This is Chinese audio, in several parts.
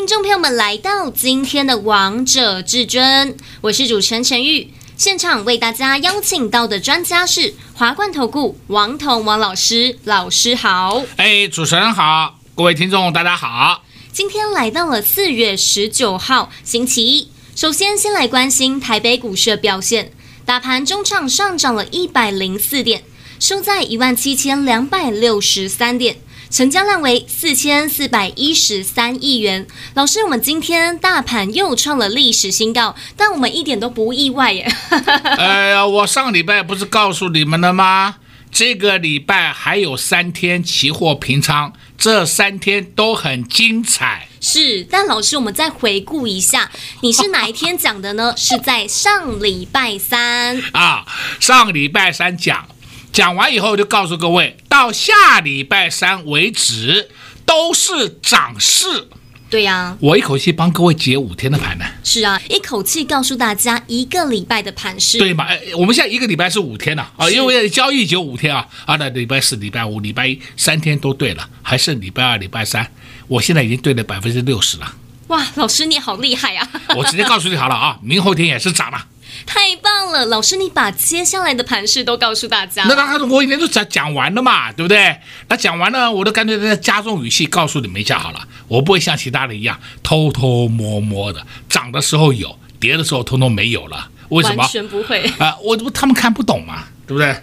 听众朋友们来到今天的《王者至尊》，我是主持人陈玉。现场为大家邀请到的专家是华冠投顾王彤王老师，老师好。哎，主持人好，各位听众大家好。今天来到了四月十九号星期一，首先先来关心台北股市的表现，大盘中场上涨了一百零四点，收在一万七千两百六十三点。成交量为四千四百一十三亿元。老师，我们今天大盘又创了历史新高，但我们一点都不意外耶。哎呀，我上礼拜不是告诉你们了吗？这个礼拜还有三天期货平仓，这三天都很精彩。是，但老师，我们再回顾一下，你是哪一天讲的呢？是在上礼拜三 啊，上礼拜三讲。讲完以后就告诉各位，到下礼拜三为止都是涨势。对呀、啊，我一口气帮各位解五天的盘呢。是啊，一口气告诉大家一个礼拜的盘势。对嘛？哎，我们现在一个礼拜是五天了啊，因为交易只有五天啊。啊，那礼拜四、礼拜五、礼拜一三天都对了，还剩礼拜二、礼拜三，我现在已经对了百分之六十了。哇，老师你好厉害啊！我直接告诉你好了啊，明后天也是涨了。太棒了，老师，你把接下来的盘势都告诉大家。那那我已经都讲讲完了嘛，对不对？那讲完了，我都干脆在加重语气告诉你们一下好了。我不会像其他人一样偷偷摸摸的，涨的时候有，跌的时候通通没有了。为什么？完全不会啊、呃！我他们看不懂嘛，对不对？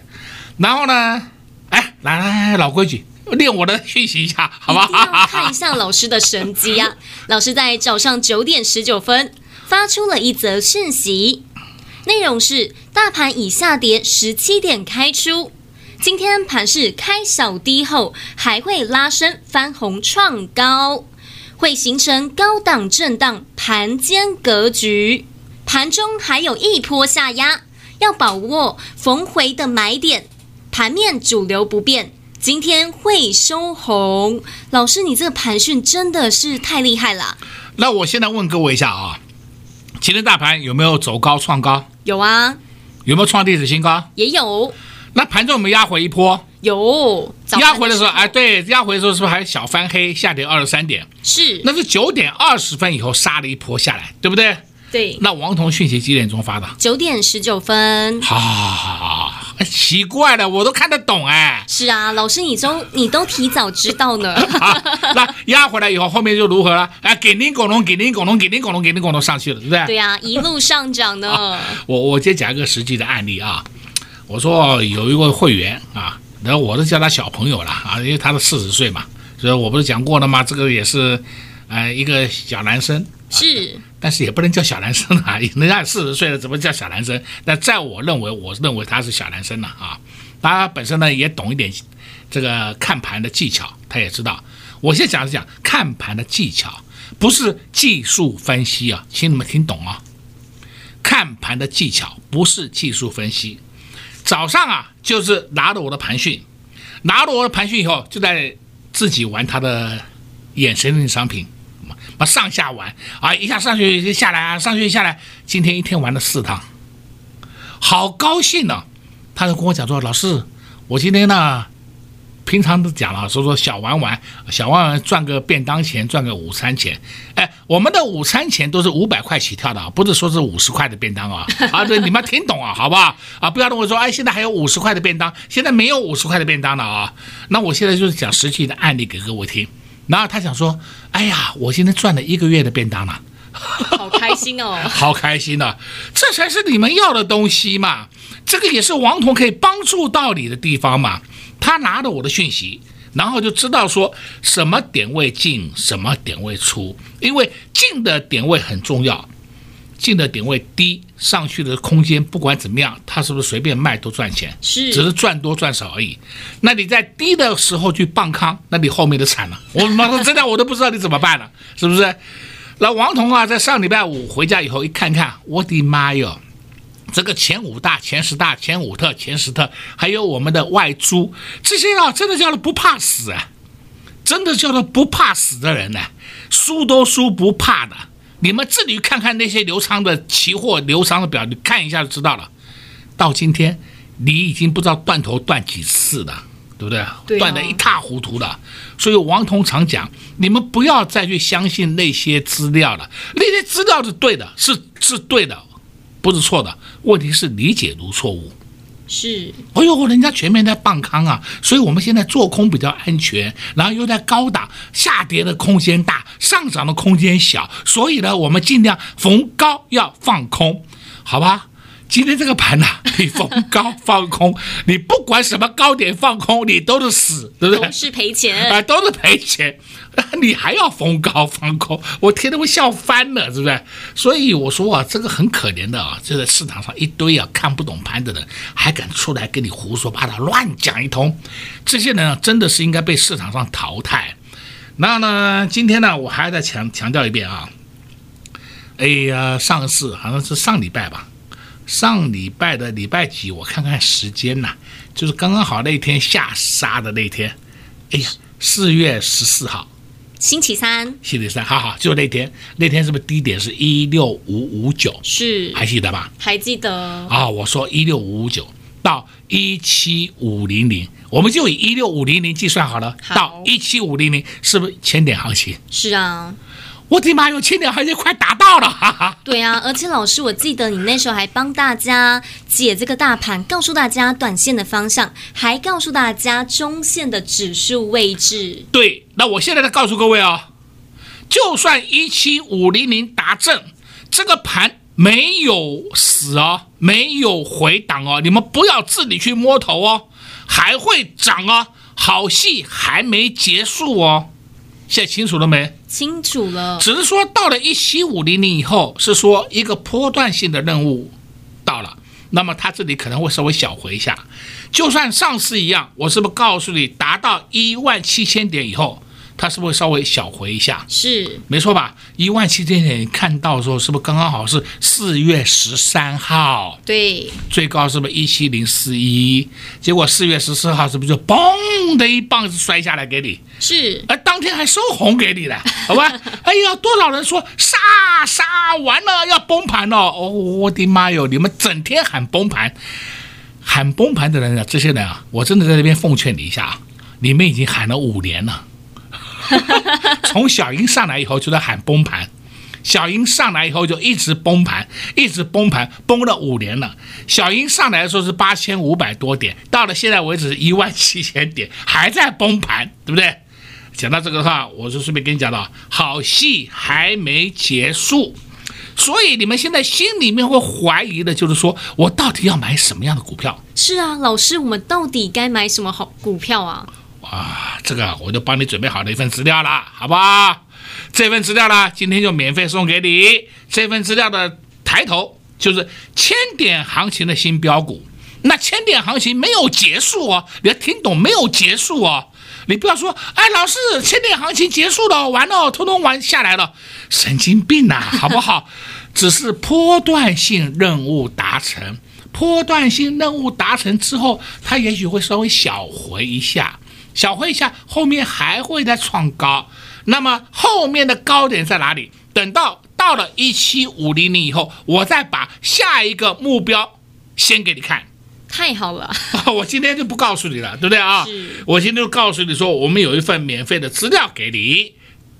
然后呢，哎，来来来，老规矩，练我的讯息一下，好吧？看一下老师的神机啊！老师在早上九点十九分发出了一则讯息。内容是：大盘已下跌十七点开出，今天盘势开小低后，还会拉升翻红创高，会形成高档震荡盘间格局。盘中还有一波下压，要把握逢回的买点。盘面主流不变，今天会收红。老师，你这个盘讯真的是太厉害了。那我现在问各位一下啊。今天大盘有没有走高创高？有啊。有没有创历史新高？也有。那盘中有没有压回一波？有。压回的时候，哎，对，压回的时候是不是还小翻黑，下跌二十三点？是。那是九点二十分以后杀了一波下来，对不对？对。那王彤讯息几点钟发的？九点十九分。好好好好。奇怪了，我都看得懂哎。是啊，老师你都你都提早知道呢。好，那压回来以后，后面就如何了？哎，给您拱龙，给您拱龙，给您拱龙，给您拱龙上去了，对不对？对呀、啊，一路上涨呢。我我先讲一个实际的案例啊。我说有一个会员啊，然后我都叫他小朋友了啊，因为他是四十岁嘛，所以我不是讲过了吗？这个也是，呃，一个小男生。是。但是也不能叫小男生啊，人家四十岁了，怎么叫小男生？那在我认为，我认为他是小男生了啊。他本身呢也懂一点这个看盘的技巧，他也知道。我现在讲是讲看盘的技巧，不是技术分析啊，请你们听懂啊。看盘的技巧不是技术分析。早上啊，就是拿着我的盘讯，拿着我的盘讯以后，就在自己玩他的眼神型商品。把上下玩啊，一下上去就下来啊，上去下来，今天一天玩了四趟，好高兴呢、他就跟我讲说：“老师，我今天呢，平常都讲了，说说小玩玩，小玩玩赚个便当钱，赚个午餐钱。哎，我们的午餐钱都是五百块起跳的，不是说是五十块的便当啊。啊，对，你们听懂啊，好不好？啊，不要跟我说，哎，现在还有五十块的便当，现在没有五十块的便当了啊。那我现在就是讲实际的案例给各位听。”然后他想说：“哎呀，我今天赚了一个月的便当了，好开心哦，好开心啊！这才是你们要的东西嘛。这个也是王彤可以帮助到你的地方嘛。他拿着我的讯息，然后就知道说什么点位进，什么点位出，因为进的点位很重要。”进的点位低，上去的空间不管怎么样，他是不是随便卖都赚钱？是，只是赚多赚少而已。那你在低的时候去傍康，那你后面的惨了。我妈说真的，我都不知道你怎么办了，是不是？那王彤啊，在上礼拜五回家以后一看看，我的妈哟，这个前五大、前十大、前五特、前十特，还有我们的外租，这些啊，真的叫做不怕死啊，真的叫做不怕死的人呢、啊，输都输不怕的。你们自己看看那些流仓的期货流仓的表，你看一下就知道了。到今天，你已经不知道断头断几次了，对不对？对啊、断得一塌糊涂的。所以王彤常讲，你们不要再去相信那些资料了，那些资料是对的，是是对的。不是错的，问题是理解读错误。是，哎呦，人家全面在放康啊，所以我们现在做空比较安全，然后又在高档，下跌的空间大，上涨的空间小，所以呢，我们尽量逢高要放空，好吧？今天这个盘呐、啊，你逢高放空，你不管什么高点放空，你都是死，对不对？都是赔钱啊、呃，都是赔钱，你还要逢高放空，我天天会笑翻了，是不是？所以我说啊，这个很可怜的啊，就在市场上一堆啊看不懂盘的人，还敢出来跟你胡说八道、乱讲一通，这些人啊，真的是应该被市场上淘汰。那呢，今天呢，我还要再强强调一遍啊，哎呀，上次好像是上礼拜吧。上礼拜的礼拜几？我看看时间呐、啊，就是刚刚好那天下杀的那天。哎呀，四月十四号，星期三。星期三，好好，就那天。那天是不是低点是一六五五九？是，还记得吧？还记得。啊、哦，我说一六五五九到一七五零零，我们就以一六五零零计算好了。好到一七五零零，是不是千点行情？是啊。我的妈哟，千点还是快达到了！哈哈。对啊，而且老师，我记得你那时候还帮大家解这个大盘，告诉大家短线的方向，还告诉大家中线的指数位置。对，那我现在再告诉各位哦，就算一七五零零达正，这个盘没有死哦，没有回档哦，你们不要自己去摸头哦，还会涨哦，好戏还没结束哦。现在清楚了没？清楚了。只是说到了一七五零零以后，是说一个波段性的任务到了，那么它这里可能会稍微小回一下。就算上次一样，我是不是告诉你，达到一万七千点以后？它是不是稍微小回一下？是，没错吧？一万七千点看到的时候，是不是刚刚好是四月十三号？对，最高是不是一七零四一？结果四月十四号是不是就嘣的一棒子摔下来给你？是，而当天还收红给你了，好吧？哎呀，多少人说杀杀完了要崩盘了？哦，我的妈哟！你们整天喊崩盘，喊崩盘的人啊，这些人啊，我真的在这边奉劝你一下啊，你们已经喊了五年了。从小英上来以后就在喊崩盘，小英上来以后就一直崩盘，一直崩盘，崩了五年了。小英上来的时候是八千五百多点，到了现在为止是一万七千点，还在崩盘，对不对？讲到这个的话，我就顺便跟你讲了，好戏还没结束，所以你们现在心里面会怀疑的就是说我到底要买什么样的股票？是啊，老师，我们到底该买什么好股票啊？啊，这个我就帮你准备好了一份资料了，好不好？这份资料呢，今天就免费送给你。这份资料的抬头就是千点行情的新标股。那千点行情没有结束哦，你要听懂，没有结束哦。你不要说，哎，老师，千点行情结束了，完了，通通完下来了，神经病呐、啊，好不好？只是波段性任务达成，波段性任务达成之后，它也许会稍微小回一下。小回一下，后面还会再创高，那么后面的高点在哪里？等到到了一七五零零以后，我再把下一个目标先给你看。太好了，我今天就不告诉你了，对不对啊？我今天就告诉你说，我们有一份免费的资料给你，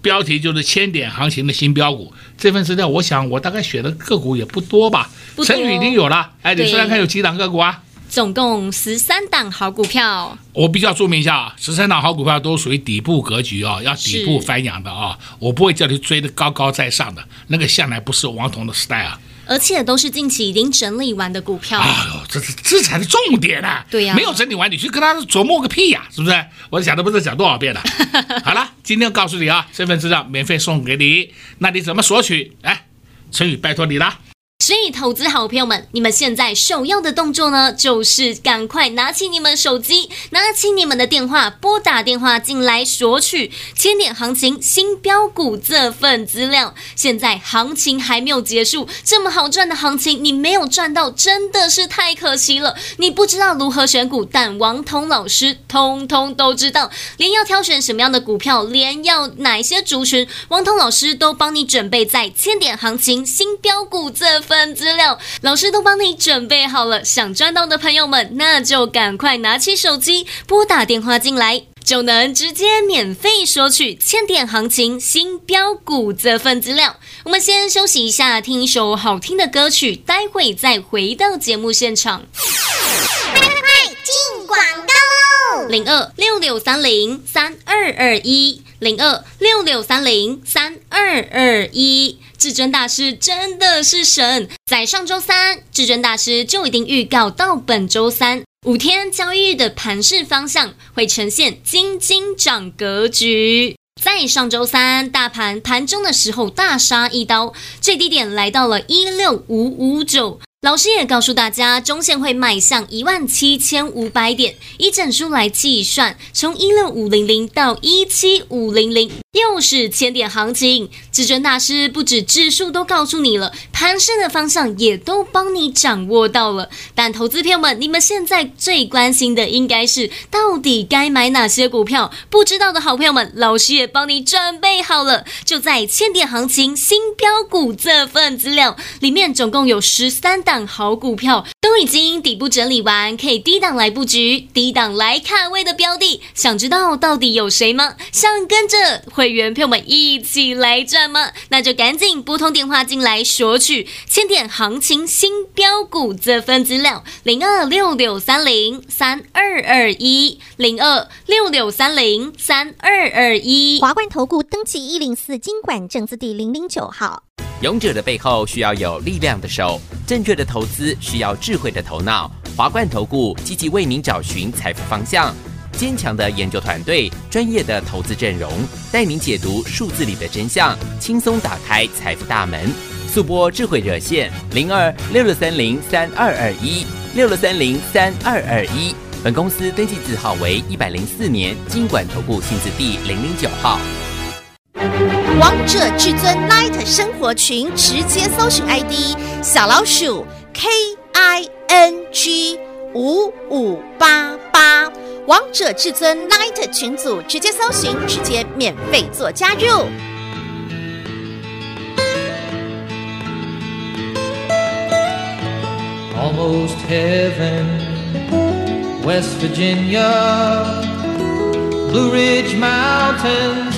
标题就是千点行情的新标股。这份资料，我想我大概选的个股也不多吧？不多。陈宇已经有了，哎，你说来看有几档个股啊？总共十三档好股票，我必须要注明一下啊，十三档好股票都属于底部格局啊，要底部翻扬的啊，我不会叫你追的高高在上的，那个向来不是王彤的 style 啊。而且都是近期已经整理完的股票。哎呦，这是这才是重点啊！对呀，没有整理完，你去跟他琢磨个屁呀，是不是？我讲都不知道讲多少遍了。好了，今天告诉你啊，身份资料免费送给你，那你怎么索取？哎，陈宇拜托你了。所以，投资好朋友们，你们现在首要的动作呢，就是赶快拿起你们手机，拿起你们的电话，拨打电话进来索取千点行情新标股这份资料。现在行情还没有结束，这么好赚的行情你没有赚到，真的是太可惜了。你不知道如何选股，但王彤老师通通都知道，连要挑选什么样的股票，连要哪些族群，王彤老师都帮你准备在千点行情新标股这份份资料，老师都帮你准备好了。想赚到的朋友们，那就赶快拿起手机拨打电话进来，就能直接免费索取千点行情新标股这份资料。我们先休息一下，听一首好听的歌曲，待会再回到节目现场。快快快，进广告喽！零二六六三零三二二一，零二六六三零三二二一。至尊大师真的是神，在上周三，至尊大师就已经预告到本周三五天交易日的盘势方向会呈现金金涨格局。在上周三，大盘盘中的时候大杀一刀，最低点来到了一六五五九。老师也告诉大家，中线会迈向一万七千五百点。以整数来计算，从一六五零零到一七五零零，又是千点行情。至尊大师不止指数都告诉你了，盘势的方向也都帮你掌握到了。但投资朋友们，你们现在最关心的应该是，到底该买哪些股票？不知道的好朋友们，老师也帮你准备好了，就在千点行情新标股这份资料里面，总共有十三。档好股票都已经底部整理完，可以低档来布局，低档来卡位的标的，想知道到底有谁吗？想跟着会员朋友们一起来赚吗？那就赶紧拨通电话进来索取千点行情新标股这份资料，零二六六三零三二二一，零二六六三零三二二一，华冠投顾登记一零四金管证字第零零九号。勇者的背后需要有力量的手，正确的投资需要智慧的头脑。华冠投顾积极为您找寻财富方向，坚强的研究团队，专业的投资阵容，带您解读数字里的真相，轻松打开财富大门。速拨智慧热线零二六六三零三二二一六六三零三二二一。本公司登记字号为一百零四年金管投顾新字第零零九号。王者至尊 Light 生活群，直接搜寻 ID 小老鼠 K I N G 五五八八，王者至尊 Light 群组直接搜寻，直接免费做加入。Almost heaven, West Virginia, Blue Ridge Mountains.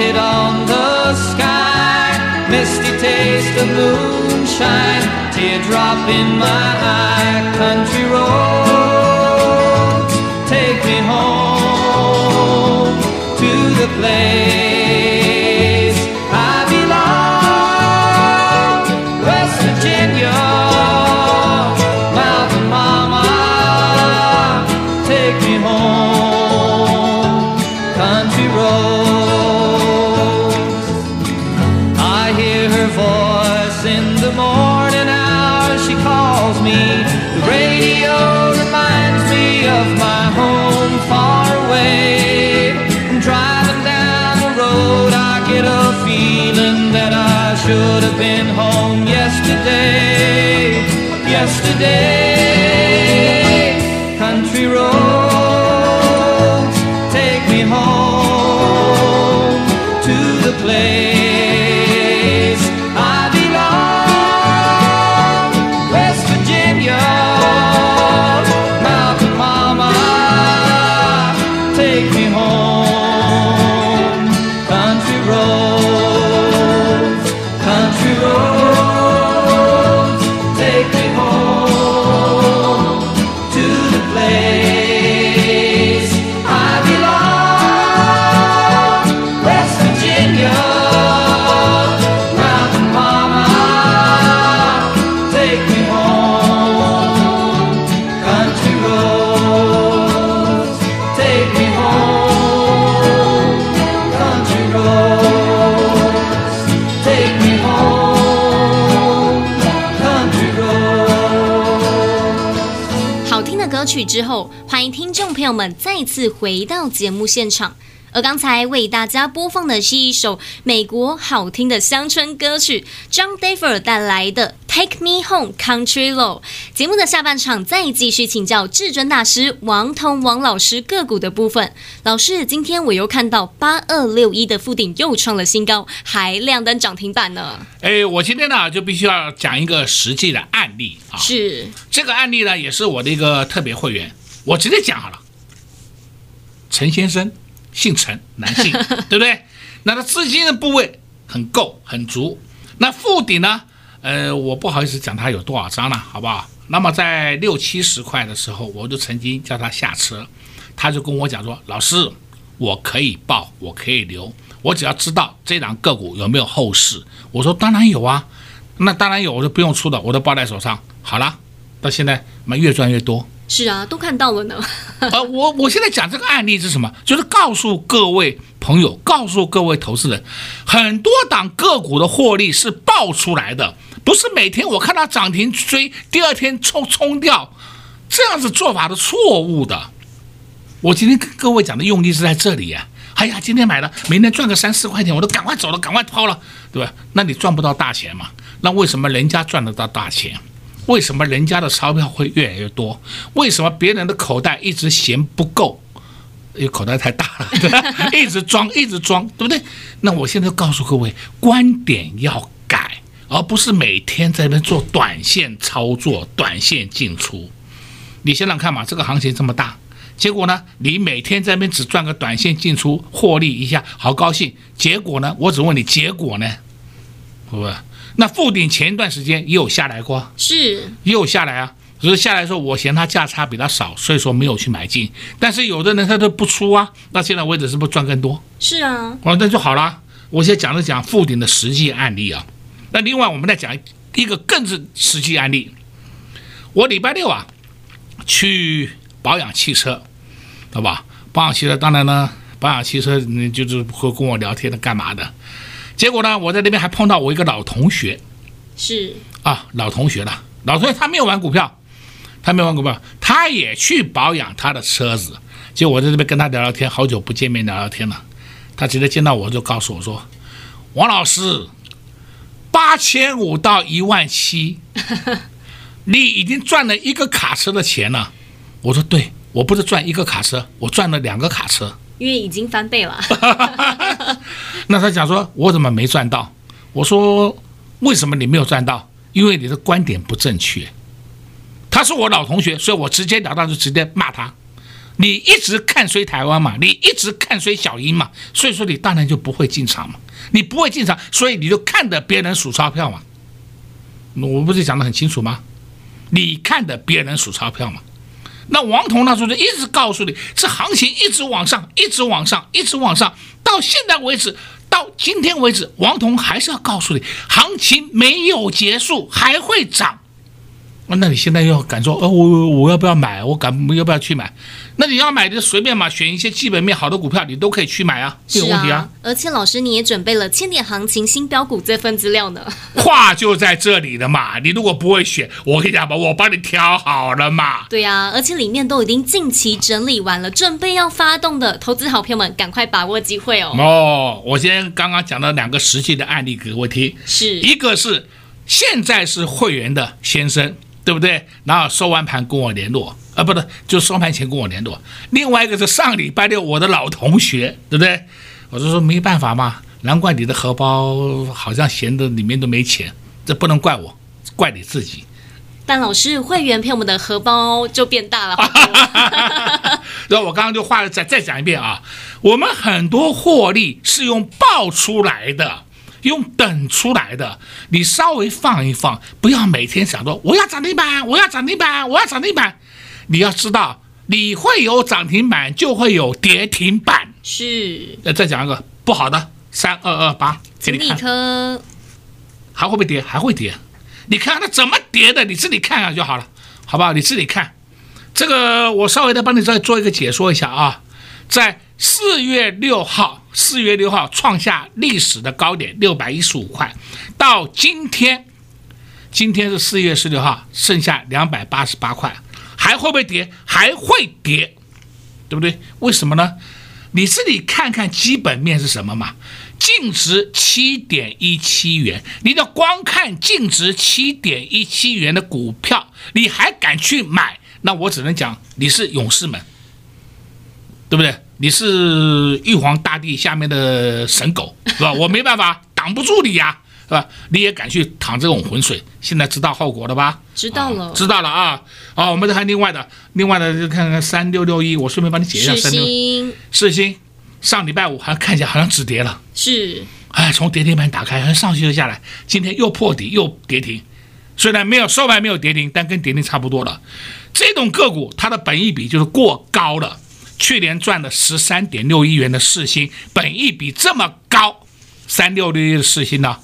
painted on the sky. Misty taste of moonshine, teardrop in my eye. Country roads, 之后，欢迎听众朋友们再次回到节目现场。而刚才为大家播放的是一首美国好听的乡村歌曲，John Denver 带来的《Take Me Home Country Road》。节目的下半场再继续请教至尊大师王彤王老师个股的部分。老师，今天我又看到八二六一的附顶又创了新高，还亮灯涨停板呢。哎，我今天呢就必须要讲一个实际的案例啊。是这个案例呢，也是我的一个特别会员，我直接讲好了。陈先生，姓陈，男性，对不对？那他资金的部位很够，很足。那富鼎呢？呃，我不好意思讲他有多少张了，好不好？那么在六七十块的时候，我就曾经叫他下车，他就跟我讲说：“老师，我可以报，我可以留，我只要知道这档个股有没有后市。”我说：“当然有啊，那当然有，我就不用出的，我都抱在手上。”好了，到现在我们越赚越多。是啊，都看到了呢。呃，我我现在讲这个案例是什么？就是告诉各位朋友，告诉各位投资人，很多档个股的获利是爆出来的，不是每天我看到涨停追，第二天冲冲掉，这样子做法的错误的。我今天跟各位讲的用意是在这里呀、哎呀，今天买了，明天赚个三四块钱，我都赶快走了，赶快抛了，对吧？那你赚不到大钱嘛？那为什么人家赚得到大钱？为什么人家的钞票会越来越多？为什么别人的口袋一直嫌不够？因为口袋太大了，对？一直装，一直装，对不对？那我现在告诉各位，观点要改，而不是每天在那做短线操作、短线进出。你想想看嘛，这个行情这么大，结果呢，你每天在那边只赚个短线进出，获利一下，好高兴。结果呢，我只问你，结果呢？是不是？那富鼎前一段时间也有下来过，是也有下来啊。只是下来的时候，我嫌它价差比较少，所以说没有去买进。但是有的人他都不出啊，那现在为止是不是赚更多？是啊，哦，那就好啦。我现在讲了讲富鼎的实际案例啊。那另外我们再讲一个更是实际案例。我礼拜六啊去保养汽车，好吧？保养汽车，当然呢，保养汽车你就是会跟我聊天的，干嘛的？结果呢，我在那边还碰到我一个老同学，是啊，老同学了。老同学他没有玩股票，他没有玩股票，他也去保养他的车子。结果我在这边跟他聊聊天，好久不见面聊聊天了。他直接见到我就告诉我说：“王老师，八千五到一万七，你已经赚了一个卡车的钱了。”我说：“对，我不是赚一个卡车，我赚了两个卡车。”因为已经翻倍了。那他讲说，我怎么没赚到？我说，为什么你没有赚到？因为你的观点不正确。他是我老同学，所以我直截了当就直接骂他。你一直看衰台湾嘛，你一直看衰小英嘛，所以说你当然就不会进场嘛。你不会进场，所以你就看着别人数钞票嘛。我不是讲得很清楚吗？你看着别人数钞票嘛。那王彤那时候就一直告诉你，这行情一直往上，一直往上，一直往上，到现在为止，到今天为止，王彤还是要告诉你，行情没有结束，还会涨。那你现在要敢说，呃，我我要不要买？我敢要不要去买？那你要买就随便嘛，选一些基本面好的股票，你都可以去买啊，没有问题啊。而且老师你也准备了千点行情新标股这份资料呢。话就在这里的嘛，你如果不会选，我跟你讲吧，我帮你挑好了嘛。对呀，而且里面都已经近期整理完了，准备要发动的投资好朋友们，赶快把握机会哦。哦，我先刚刚讲了两个实际的案例给我听，是一个是现在是会员的先生。对不对？然后收完盘跟我联络，啊，不对，就收盘前跟我联络。另外一个是上礼拜六我的老同学，对不对？我就说没办法嘛，难怪你的荷包好像闲的里面都没钱，这不能怪我，怪你自己。但老师会员骗我们的荷包就变大了。然后我刚刚就话再再讲一遍啊，我们很多获利是用爆出来的。用等出来的，你稍微放一放，不要每天想着我要涨停板，我要涨停板，我要涨停板。你要知道，你会有涨停板，就会有跌停板。是。再再讲一个不好的，三二二八，给你看。科还会不会跌？还会跌。你看它怎么跌的，你自己看看就好了，好不好？你自己看。这个我稍微的帮你再做一个解说一下啊，在。四月六号，四月六号创下历史的高点六百一十五块，到今天，今天是四月十六号，剩下两百八十八块，还会不会跌？还会跌，对不对？为什么呢？你自己看看基本面是什么嘛？净值七点一七元，你的光看净值七点一七元的股票，你还敢去买？那我只能讲你是勇士们，对不对？你是玉皇大帝下面的神狗，是吧？我没办法挡不住你呀，是吧？你也敢去淌这种浑水？现在知道后果了吧？知道了，啊、知道了啊！好，我们再看另外的，另外的就看看三六六一，我顺便帮你解一下三六。世星上礼拜五还看起来好像止跌了，是。哎，从跌停板打开，上去又下来，今天又破底又跌停，虽然没有收盘没有跌停，但跟跌停差不多了。这种个股它的本益比就是过高了。去年赚了十三点六亿元的世芯，本益比这么高，三六六一的世芯呢？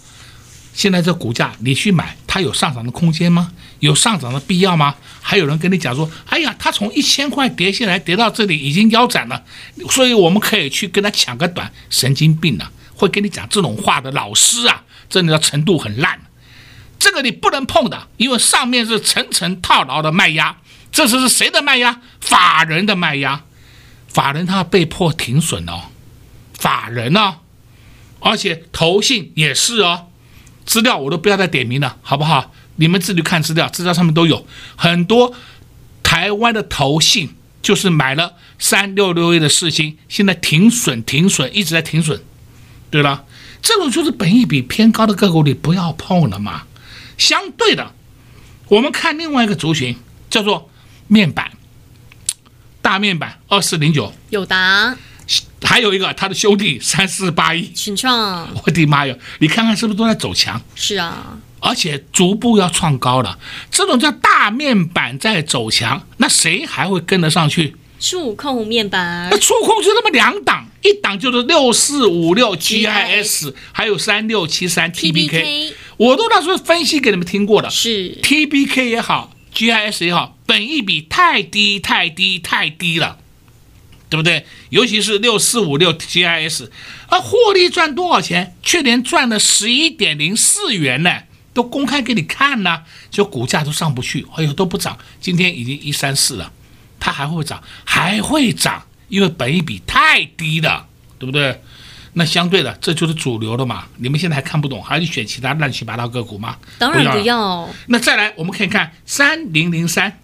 现在这股价你去买，它有上涨的空间吗？有上涨的必要吗？还有人跟你讲说，哎呀，它从一千块跌下来，跌到这里已经腰斩了，所以我们可以去跟他抢个短，神经病啊！会跟你讲这种话的老师啊，真的程度很烂。这个你不能碰的，因为上面是层层套牢的卖压，这次是谁的卖压？法人的卖压。法人他被迫停损哦，法人呢、而且投信也是哦，资料我都不要再点名了，好不好？你们自己看资料，资料上面都有很多台湾的投信，就是买了三六六一的四星，现在停损停损，一直在停损。对了，这种就是本益比偏高的个股，你不要碰了嘛。相对的，我们看另外一个族群，叫做面板。大面板二四零九，友达，还有一个他的兄弟三四八一群创，我的妈呀！你看看是不是都在走强？是啊，而且逐步要创高了。这种叫大面板在走强，那谁还会跟得上去？触控面板，那触控就那么两档，一档就是六四五六 GIS，还有三六七三 TBK，我都那时候分析给你们听过的，是 TBK 也好。GIS 也好，本益比太低太低太低了，对不对？尤其是六四五六 GIS，啊获利赚多少钱？去年赚了十一点零四元呢，都公开给你看了，就股价都上不去，哎呦都不涨，今天已经一三四了，它还会不会涨？还会涨，因为本益比太低了，对不对？那相对的，这就是主流的嘛。你们现在还看不懂，还要去选其他乱七八糟个股吗？当然不要。那再来，我们可以看三零零三，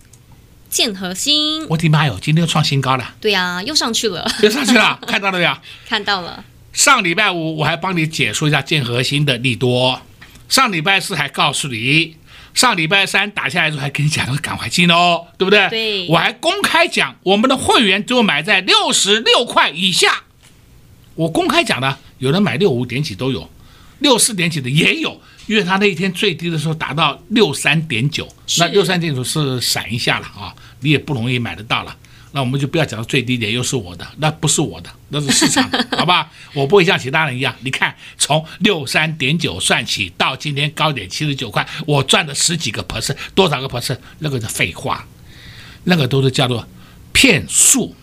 建和兴。我的妈哟，今天又创新高了。对呀、啊，又上去了。又上去了，看到了没有？看到了。上礼拜五我还帮你解说一下建和兴的利多，上礼拜四还告诉你，上礼拜三打下来之后还跟你讲要赶快进哦，对不对？对。我还公开讲，我们的会员就买在六十六块以下。我公开讲的，有人买六五点几都有，六四点几的也有，因为他那一天最低的时候达到六三点九，那六三点九是闪一下了啊，你也不容易买得到了。那我们就不要讲到最低点，又是我的，那不是我的，那是市场，好吧？我不会像其他人一样，你看从六三点九算起到今天高点七十九块，我赚了十几个 percent，多少个 percent？那个是废话，那个都是叫做骗术，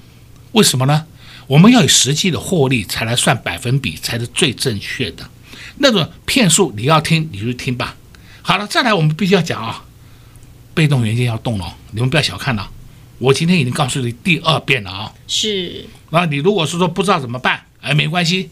为什么呢？我们要以实际的获利才来算百分比，才是最正确的。那种骗术你要听你就听吧。好了，再来我们必须要讲啊，被动元件要动了，你们不要小看了。我今天已经告诉你第二遍了啊。是。那你如果是说不知道怎么办，哎，没关系，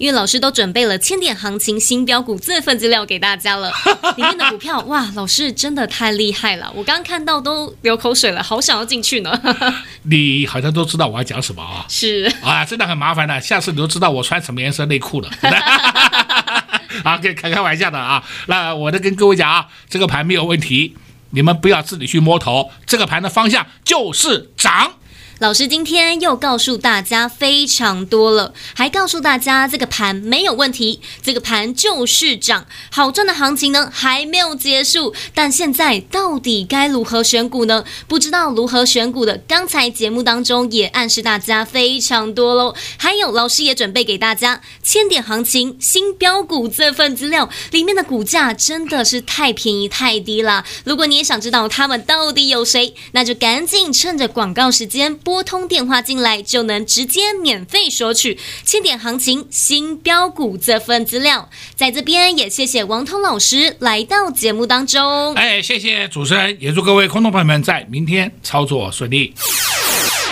因为老师都准备了千点行情新标股这份资料给大家了，里面的股票哇，老师真的太厉害了，我刚刚看到都流口水了，好想要进去呢。你好像都知道我要讲什么啊？是啊，真的很麻烦的，下次你都知道我穿什么颜色内裤了。啊，可以开开玩笑的啊。那我再跟各位讲啊，这个盘没有问题，你们不要自己去摸头，这个盘的方向就是涨。老师今天又告诉大家非常多了，还告诉大家这个盘没有问题，这个盘就是涨，好赚的行情呢还没有结束，但现在到底该如何选股呢？不知道如何选股的，刚才节目当中也暗示大家非常多喽。还有老师也准备给大家千点行情新标股这份资料，里面的股价真的是太便宜太低了。如果你也想知道他们到底有谁，那就赶紧趁着广告时间。拨通电话进来就能直接免费索取千点行情新标股这份资料，在这边也谢谢王通老师来到节目当中。哎，谢谢主持人，也祝各位空头朋友们在明天操作顺利。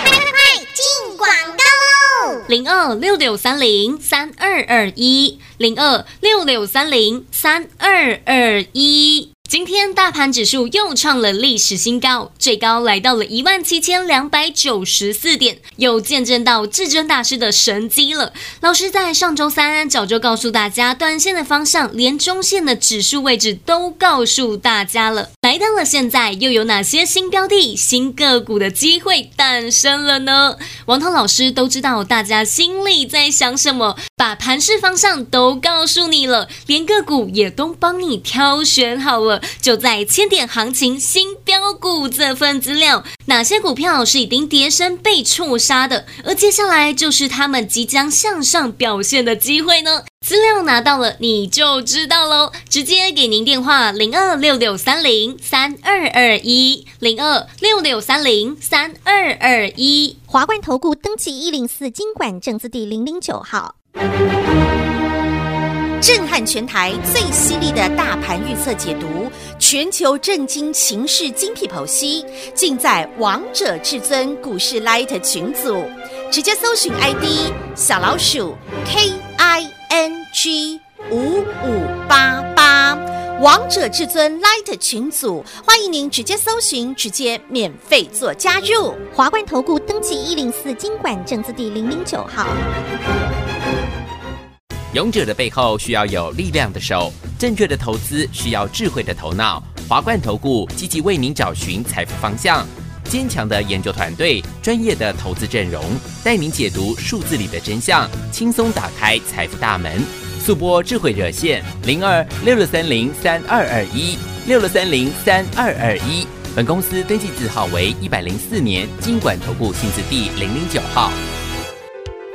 快快快，进广告喽！零二六六三零三二二一，零二六六三零三二二一。今天大盘指数又创了历史新高，最高来到了一万七千两百九十四点，又见证到至尊大师的神机了。老师在上周三早就告诉大家，短线的方向，连中线的指数位置都告诉大家了。来到了现在，又有哪些新标的、新个股的机会诞生了呢？王涛老师都知道大家心里在想什么，把盘势方向都告诉你了，连个股也都帮你挑选好了。就在千点行情新标股这份资料，哪些股票是已经跌深被错杀的？而接下来就是他们即将向上表现的机会呢？资料拿到了你就知道喽，直接给您电话零二六六三零三二二一零二六六三零三二二一华冠投顾登记一零四金管证字第零零九号。震撼全台最犀利的大盘预测解读，全球震惊情势精辟剖析，尽在王者至尊股市 Light 群组。直接搜寻 ID 小老鼠 K I N G 五五八八，王者至尊 Light 群组，欢迎您直接搜寻，直接免费做加入。华冠投顾登记一零四金管证字第零零九号。勇者的背后需要有力量的手，正确的投资需要智慧的头脑。华冠投顾积极为您找寻财富方向，坚强的研究团队，专业的投资阵容，带您解读数字里的真相，轻松打开财富大门。速播智慧热线零二六六三零三二二一六六三零三二二一。本公司登记字号为一百零四年经管投顾新字第零零九号。